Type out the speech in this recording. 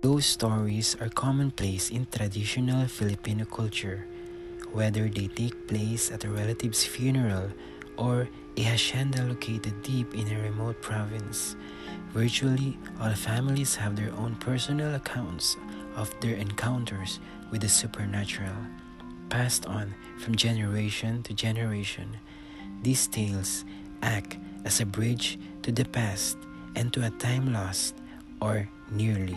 Those stories are commonplace in traditional Filipino culture, whether they take place at a relative's funeral or a hacienda located deep in a remote province. Virtually all families have their own personal accounts of their encounters with the supernatural, passed on from generation to generation. These tales act as a bridge to the past and to a time lost or nearly